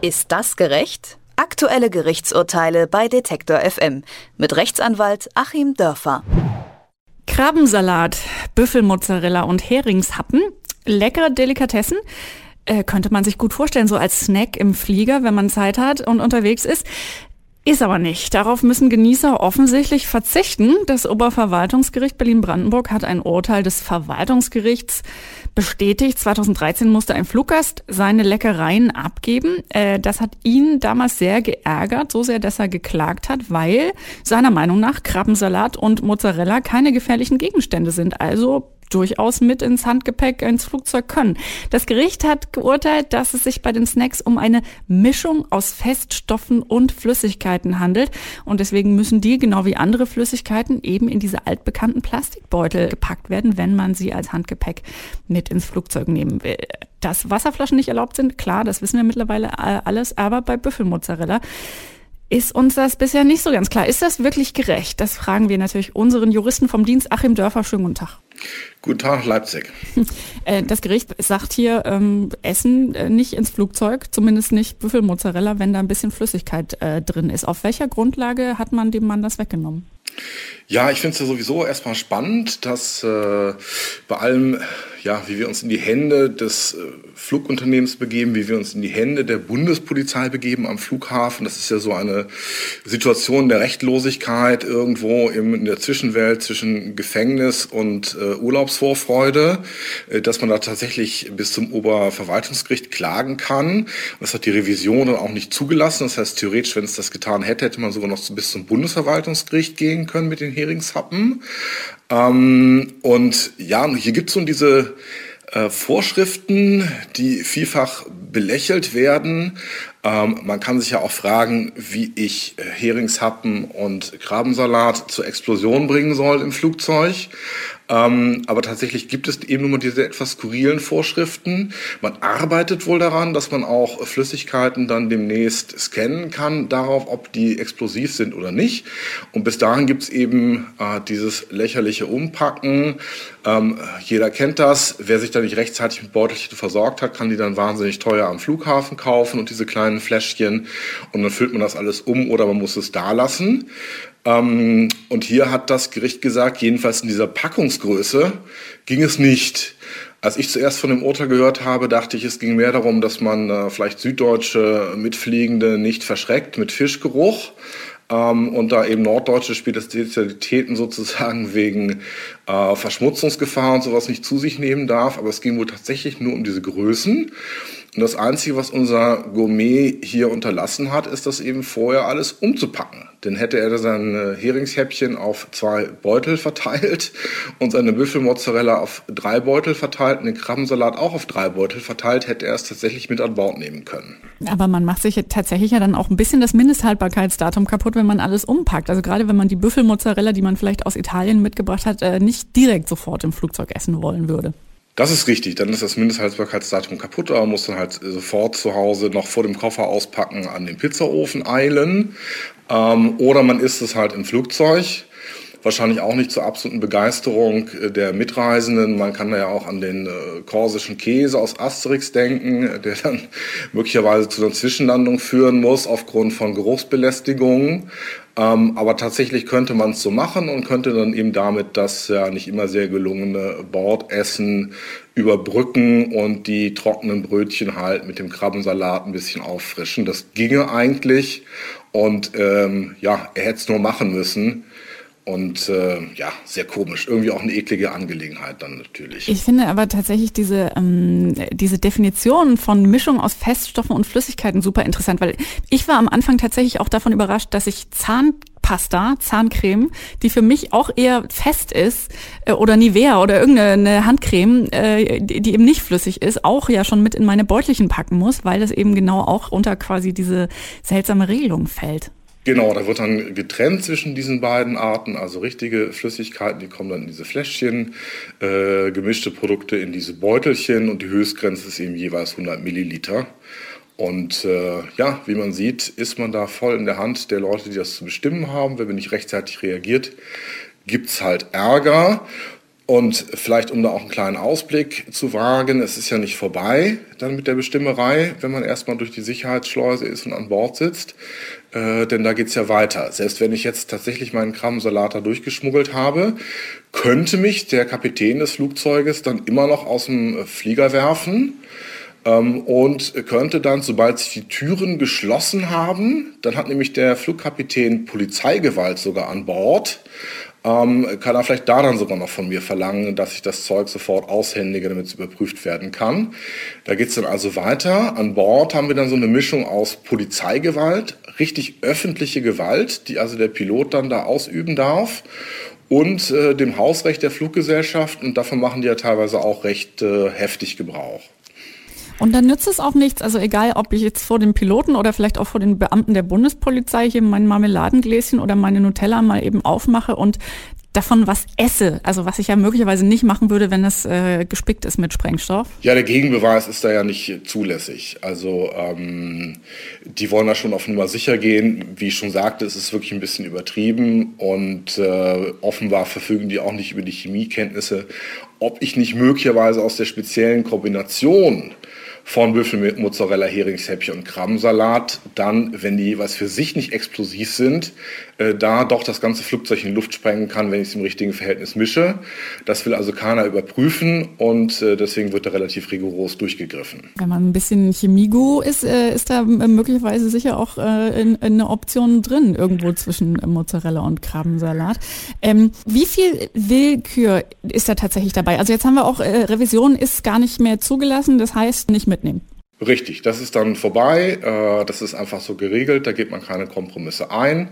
Ist das gerecht? Aktuelle Gerichtsurteile bei Detektor FM mit Rechtsanwalt Achim Dörfer. Krabbensalat, Büffelmozzarella und Heringshappen. Leckere Delikatessen. Äh, könnte man sich gut vorstellen, so als Snack im Flieger, wenn man Zeit hat und unterwegs ist. Ist aber nicht. Darauf müssen Genießer offensichtlich verzichten. Das Oberverwaltungsgericht Berlin-Brandenburg hat ein Urteil des Verwaltungsgerichts bestätigt. 2013 musste ein Fluggast seine Leckereien abgeben. Äh, das hat ihn damals sehr geärgert, so sehr, dass er geklagt hat, weil seiner Meinung nach Krabbensalat und Mozzarella keine gefährlichen Gegenstände sind. Also durchaus mit ins Handgepäck ins Flugzeug können. Das Gericht hat geurteilt, dass es sich bei den Snacks um eine Mischung aus Feststoffen und Flüssigkeiten handelt und deswegen müssen die genau wie andere Flüssigkeiten eben in diese altbekannten Plastikbeutel gepackt werden, wenn man sie als Handgepäck mit ins Flugzeug nehmen will. Dass Wasserflaschen nicht erlaubt sind, klar, das wissen wir mittlerweile alles, aber bei Büffelmozzarella ist uns das bisher nicht so ganz klar. Ist das wirklich gerecht? Das fragen wir natürlich unseren Juristen vom Dienst Achim Dörfer. Schönen guten Tag. Guten Tag, Leipzig. Äh, das Gericht sagt hier, ähm, Essen äh, nicht ins Flugzeug, zumindest nicht Büffelmozzarella, wenn da ein bisschen Flüssigkeit äh, drin ist. Auf welcher Grundlage hat man dem Mann das weggenommen? Ja, ich finde es ja sowieso erstmal spannend, dass äh, bei allem, ja, wie wir uns in die Hände des äh, Flugunternehmens begeben, wie wir uns in die Hände der Bundespolizei begeben am Flughafen. Das ist ja so eine Situation der Rechtlosigkeit irgendwo im, in der Zwischenwelt zwischen Gefängnis und äh, Urlaubsvorfreude, äh, dass man da tatsächlich bis zum Oberverwaltungsgericht klagen kann. Das hat die Revision dann auch nicht zugelassen. Das heißt, theoretisch, wenn es das getan hätte, hätte man sogar noch bis zum Bundesverwaltungsgericht gehen können mit den Heringshappen. Ähm, und ja, hier gibt es so diese äh, Vorschriften, die vielfach belächelt werden. Ähm, man kann sich ja auch fragen, wie ich äh, Heringshappen und Krabbensalat zur Explosion bringen soll im Flugzeug. Ähm, aber tatsächlich gibt es eben nur diese etwas skurrilen Vorschriften. Man arbeitet wohl daran, dass man auch Flüssigkeiten dann demnächst scannen kann, darauf, ob die explosiv sind oder nicht. Und bis dahin gibt es eben äh, dieses lächerliche Umpacken. Ähm, jeder kennt das. Wer sich da nicht rechtzeitig mit Beutelchen versorgt hat, kann die dann wahnsinnig teuer am Flughafen kaufen und diese kleinen Fläschchen. Und dann füllt man das alles um oder man muss es da lassen. Ähm, und hier hat das Gericht gesagt, jedenfalls in dieser Packungsgröße ging es nicht. Als ich zuerst von dem Urteil gehört habe, dachte ich, es ging mehr darum, dass man äh, vielleicht süddeutsche Mitfliegende nicht verschreckt mit Fischgeruch. Ähm, und da eben norddeutsche Spezialitäten sozusagen wegen äh, Verschmutzungsgefahr und sowas nicht zu sich nehmen darf. Aber es ging wohl tatsächlich nur um diese Größen. Und das Einzige, was unser Gourmet hier unterlassen hat, ist das eben vorher alles umzupacken. Denn hätte er seine Heringshäppchen auf zwei Beutel verteilt und seine Büffelmozzarella auf drei Beutel verteilt und den Krabbensalat auch auf drei Beutel verteilt, hätte er es tatsächlich mit an Bord nehmen können. Aber man macht sich tatsächlich ja dann auch ein bisschen das Mindesthaltbarkeitsdatum kaputt, wenn man alles umpackt. Also gerade wenn man die Büffelmozzarella, die man vielleicht aus Italien mitgebracht hat, äh, nicht direkt sofort im Flugzeug essen wollen würde. Das ist richtig. Dann ist das Mindesthaltbarkeitsdatum kaputt, aber man muss dann halt sofort zu Hause noch vor dem Koffer auspacken an den Pizzaofen eilen. Ähm, oder man isst es halt im Flugzeug. Wahrscheinlich auch nicht zur absoluten Begeisterung äh, der Mitreisenden. Man kann da ja auch an den äh, korsischen Käse aus Asterix denken, der dann möglicherweise zu einer Zwischenlandung führen muss aufgrund von Geruchsbelästigungen. Ähm, aber tatsächlich könnte man es so machen und könnte dann eben damit das ja nicht immer sehr gelungene Bordessen überbrücken und die trockenen Brötchen halt mit dem Krabbensalat ein bisschen auffrischen. Das ginge eigentlich und ähm, ja, er hätte es nur machen müssen. Und äh, ja, sehr komisch. Irgendwie auch eine eklige Angelegenheit dann natürlich. Ich finde aber tatsächlich diese, ähm, diese Definition von Mischung aus Feststoffen und Flüssigkeiten super interessant, weil ich war am Anfang tatsächlich auch davon überrascht, dass ich Zahnpasta, Zahncreme, die für mich auch eher fest ist, äh, oder Nivea oder irgendeine Handcreme, äh, die eben nicht flüssig ist, auch ja schon mit in meine Beutelchen packen muss, weil das eben genau auch unter quasi diese seltsame Regelung fällt. Genau, da wird dann getrennt zwischen diesen beiden Arten, also richtige Flüssigkeiten, die kommen dann in diese Fläschchen, äh, gemischte Produkte in diese Beutelchen und die Höchstgrenze ist eben jeweils 100 Milliliter. Und äh, ja, wie man sieht, ist man da voll in der Hand der Leute, die das zu bestimmen haben. Wenn man nicht rechtzeitig reagiert, gibt es halt Ärger. Und vielleicht, um da auch einen kleinen Ausblick zu wagen, es ist ja nicht vorbei dann mit der Bestimmerei, wenn man erstmal durch die Sicherheitsschleuse ist und an Bord sitzt. Äh, denn da geht's ja weiter. Selbst wenn ich jetzt tatsächlich meinen Krabbensalat da durchgeschmuggelt habe, könnte mich der Kapitän des Flugzeuges dann immer noch aus dem Flieger werfen ähm, und könnte dann, sobald sich die Türen geschlossen haben, dann hat nämlich der Flugkapitän Polizeigewalt sogar an Bord, ähm, kann er vielleicht da dann sogar noch von mir verlangen, dass ich das Zeug sofort aushändige, damit es überprüft werden kann. Da geht es dann also weiter. An Bord haben wir dann so eine Mischung aus Polizeigewalt, richtig öffentliche Gewalt, die also der Pilot dann da ausüben darf und äh, dem Hausrecht der Fluggesellschaft. Und davon machen die ja teilweise auch recht äh, heftig Gebrauch. Und dann nützt es auch nichts, also egal, ob ich jetzt vor den Piloten oder vielleicht auch vor den Beamten der Bundespolizei hier mein Marmeladengläschen oder meine Nutella mal eben aufmache und davon was esse, also was ich ja möglicherweise nicht machen würde, wenn es äh, gespickt ist mit Sprengstoff? Ja, der Gegenbeweis ist da ja nicht zulässig. Also ähm, die wollen da schon auf Nummer sicher gehen. Wie ich schon sagte, es ist wirklich ein bisschen übertrieben und äh, offenbar verfügen die auch nicht über die Chemiekenntnisse, ob ich nicht möglicherweise aus der speziellen Kombination von Würfel mit Mozzarella, Heringshäppchen und Krabbensalat dann, wenn die jeweils für sich nicht explosiv sind, äh, da doch das ganze Flugzeug in die Luft sprengen kann, wenn ich es im richtigen Verhältnis mische. Das will also keiner überprüfen und äh, deswegen wird da relativ rigoros durchgegriffen. Wenn man ein bisschen Chemiego ist, äh, ist da möglicherweise sicher auch äh, in, in eine Option drin, irgendwo zwischen Mozzarella und Krabbensalat. Ähm, wie viel Willkür ist da tatsächlich dabei? Also jetzt haben wir auch, äh, Revision ist gar nicht mehr zugelassen, das heißt nicht mitnehmen. Richtig, das ist dann vorbei. Äh, das ist einfach so geregelt, da geht man keine Kompromisse ein.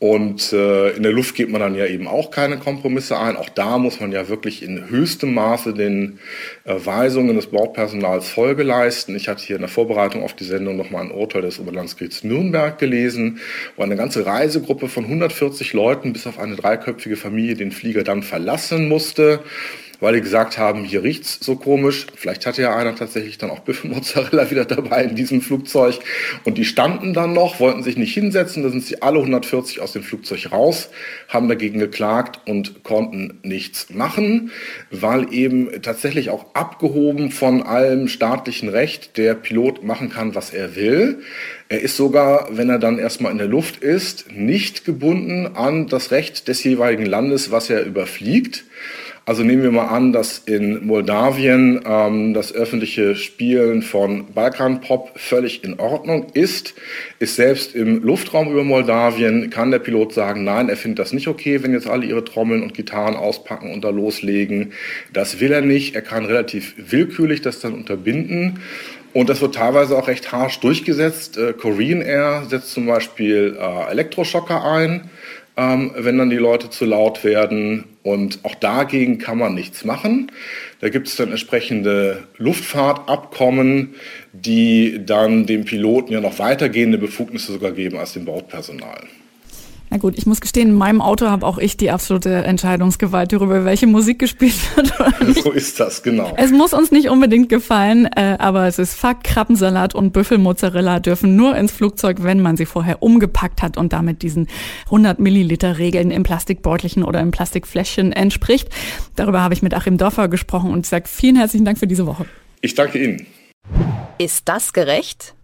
Und äh, in der Luft geht man dann ja eben auch keine Kompromisse ein. Auch da muss man ja wirklich in höchstem Maße den äh, Weisungen des Bordpersonals Folge leisten. Ich hatte hier in der Vorbereitung auf die Sendung nochmal ein Urteil des Oberlandesgerichts Nürnberg gelesen, wo eine ganze Reisegruppe von 140 Leuten bis auf eine dreiköpfige Familie den Flieger dann verlassen musste weil die gesagt haben, hier riecht's so komisch. Vielleicht hatte ja einer tatsächlich dann auch Büffelmozzarella wieder dabei in diesem Flugzeug. Und die standen dann noch, wollten sich nicht hinsetzen. Da sind sie alle 140 aus dem Flugzeug raus, haben dagegen geklagt und konnten nichts machen, weil eben tatsächlich auch abgehoben von allem staatlichen Recht der Pilot machen kann, was er will. Er ist sogar, wenn er dann erstmal in der Luft ist, nicht gebunden an das Recht des jeweiligen Landes, was er überfliegt. Also nehmen wir mal an, dass in Moldawien ähm, das öffentliche Spielen von Balkanpop völlig in Ordnung ist. Ist selbst im Luftraum über Moldawien, kann der Pilot sagen, nein, er findet das nicht okay, wenn jetzt alle ihre Trommeln und Gitarren auspacken und da loslegen. Das will er nicht. Er kann relativ willkürlich das dann unterbinden. Und das wird teilweise auch recht harsch durchgesetzt. Äh, Korean Air setzt zum Beispiel äh, Elektroschocker ein ähm, wenn dann die Leute zu laut werden. Und auch dagegen kann man nichts machen. Da gibt es dann entsprechende Luftfahrtabkommen, die dann dem Piloten ja noch weitergehende Befugnisse sogar geben als dem Bordpersonal. Na gut, ich muss gestehen, in meinem Auto habe auch ich die absolute Entscheidungsgewalt darüber, welche Musik gespielt wird. So ist das, genau. Es muss uns nicht unbedingt gefallen, äh, aber es ist Fakt, Krabbensalat und Büffelmozzarella dürfen nur ins Flugzeug, wenn man sie vorher umgepackt hat und damit diesen 100 Milliliter Regeln im Plastikbeutelchen oder im Plastikfläschchen entspricht. Darüber habe ich mit Achim Dorfer gesprochen und sage vielen herzlichen Dank für diese Woche. Ich danke Ihnen. Ist das gerecht?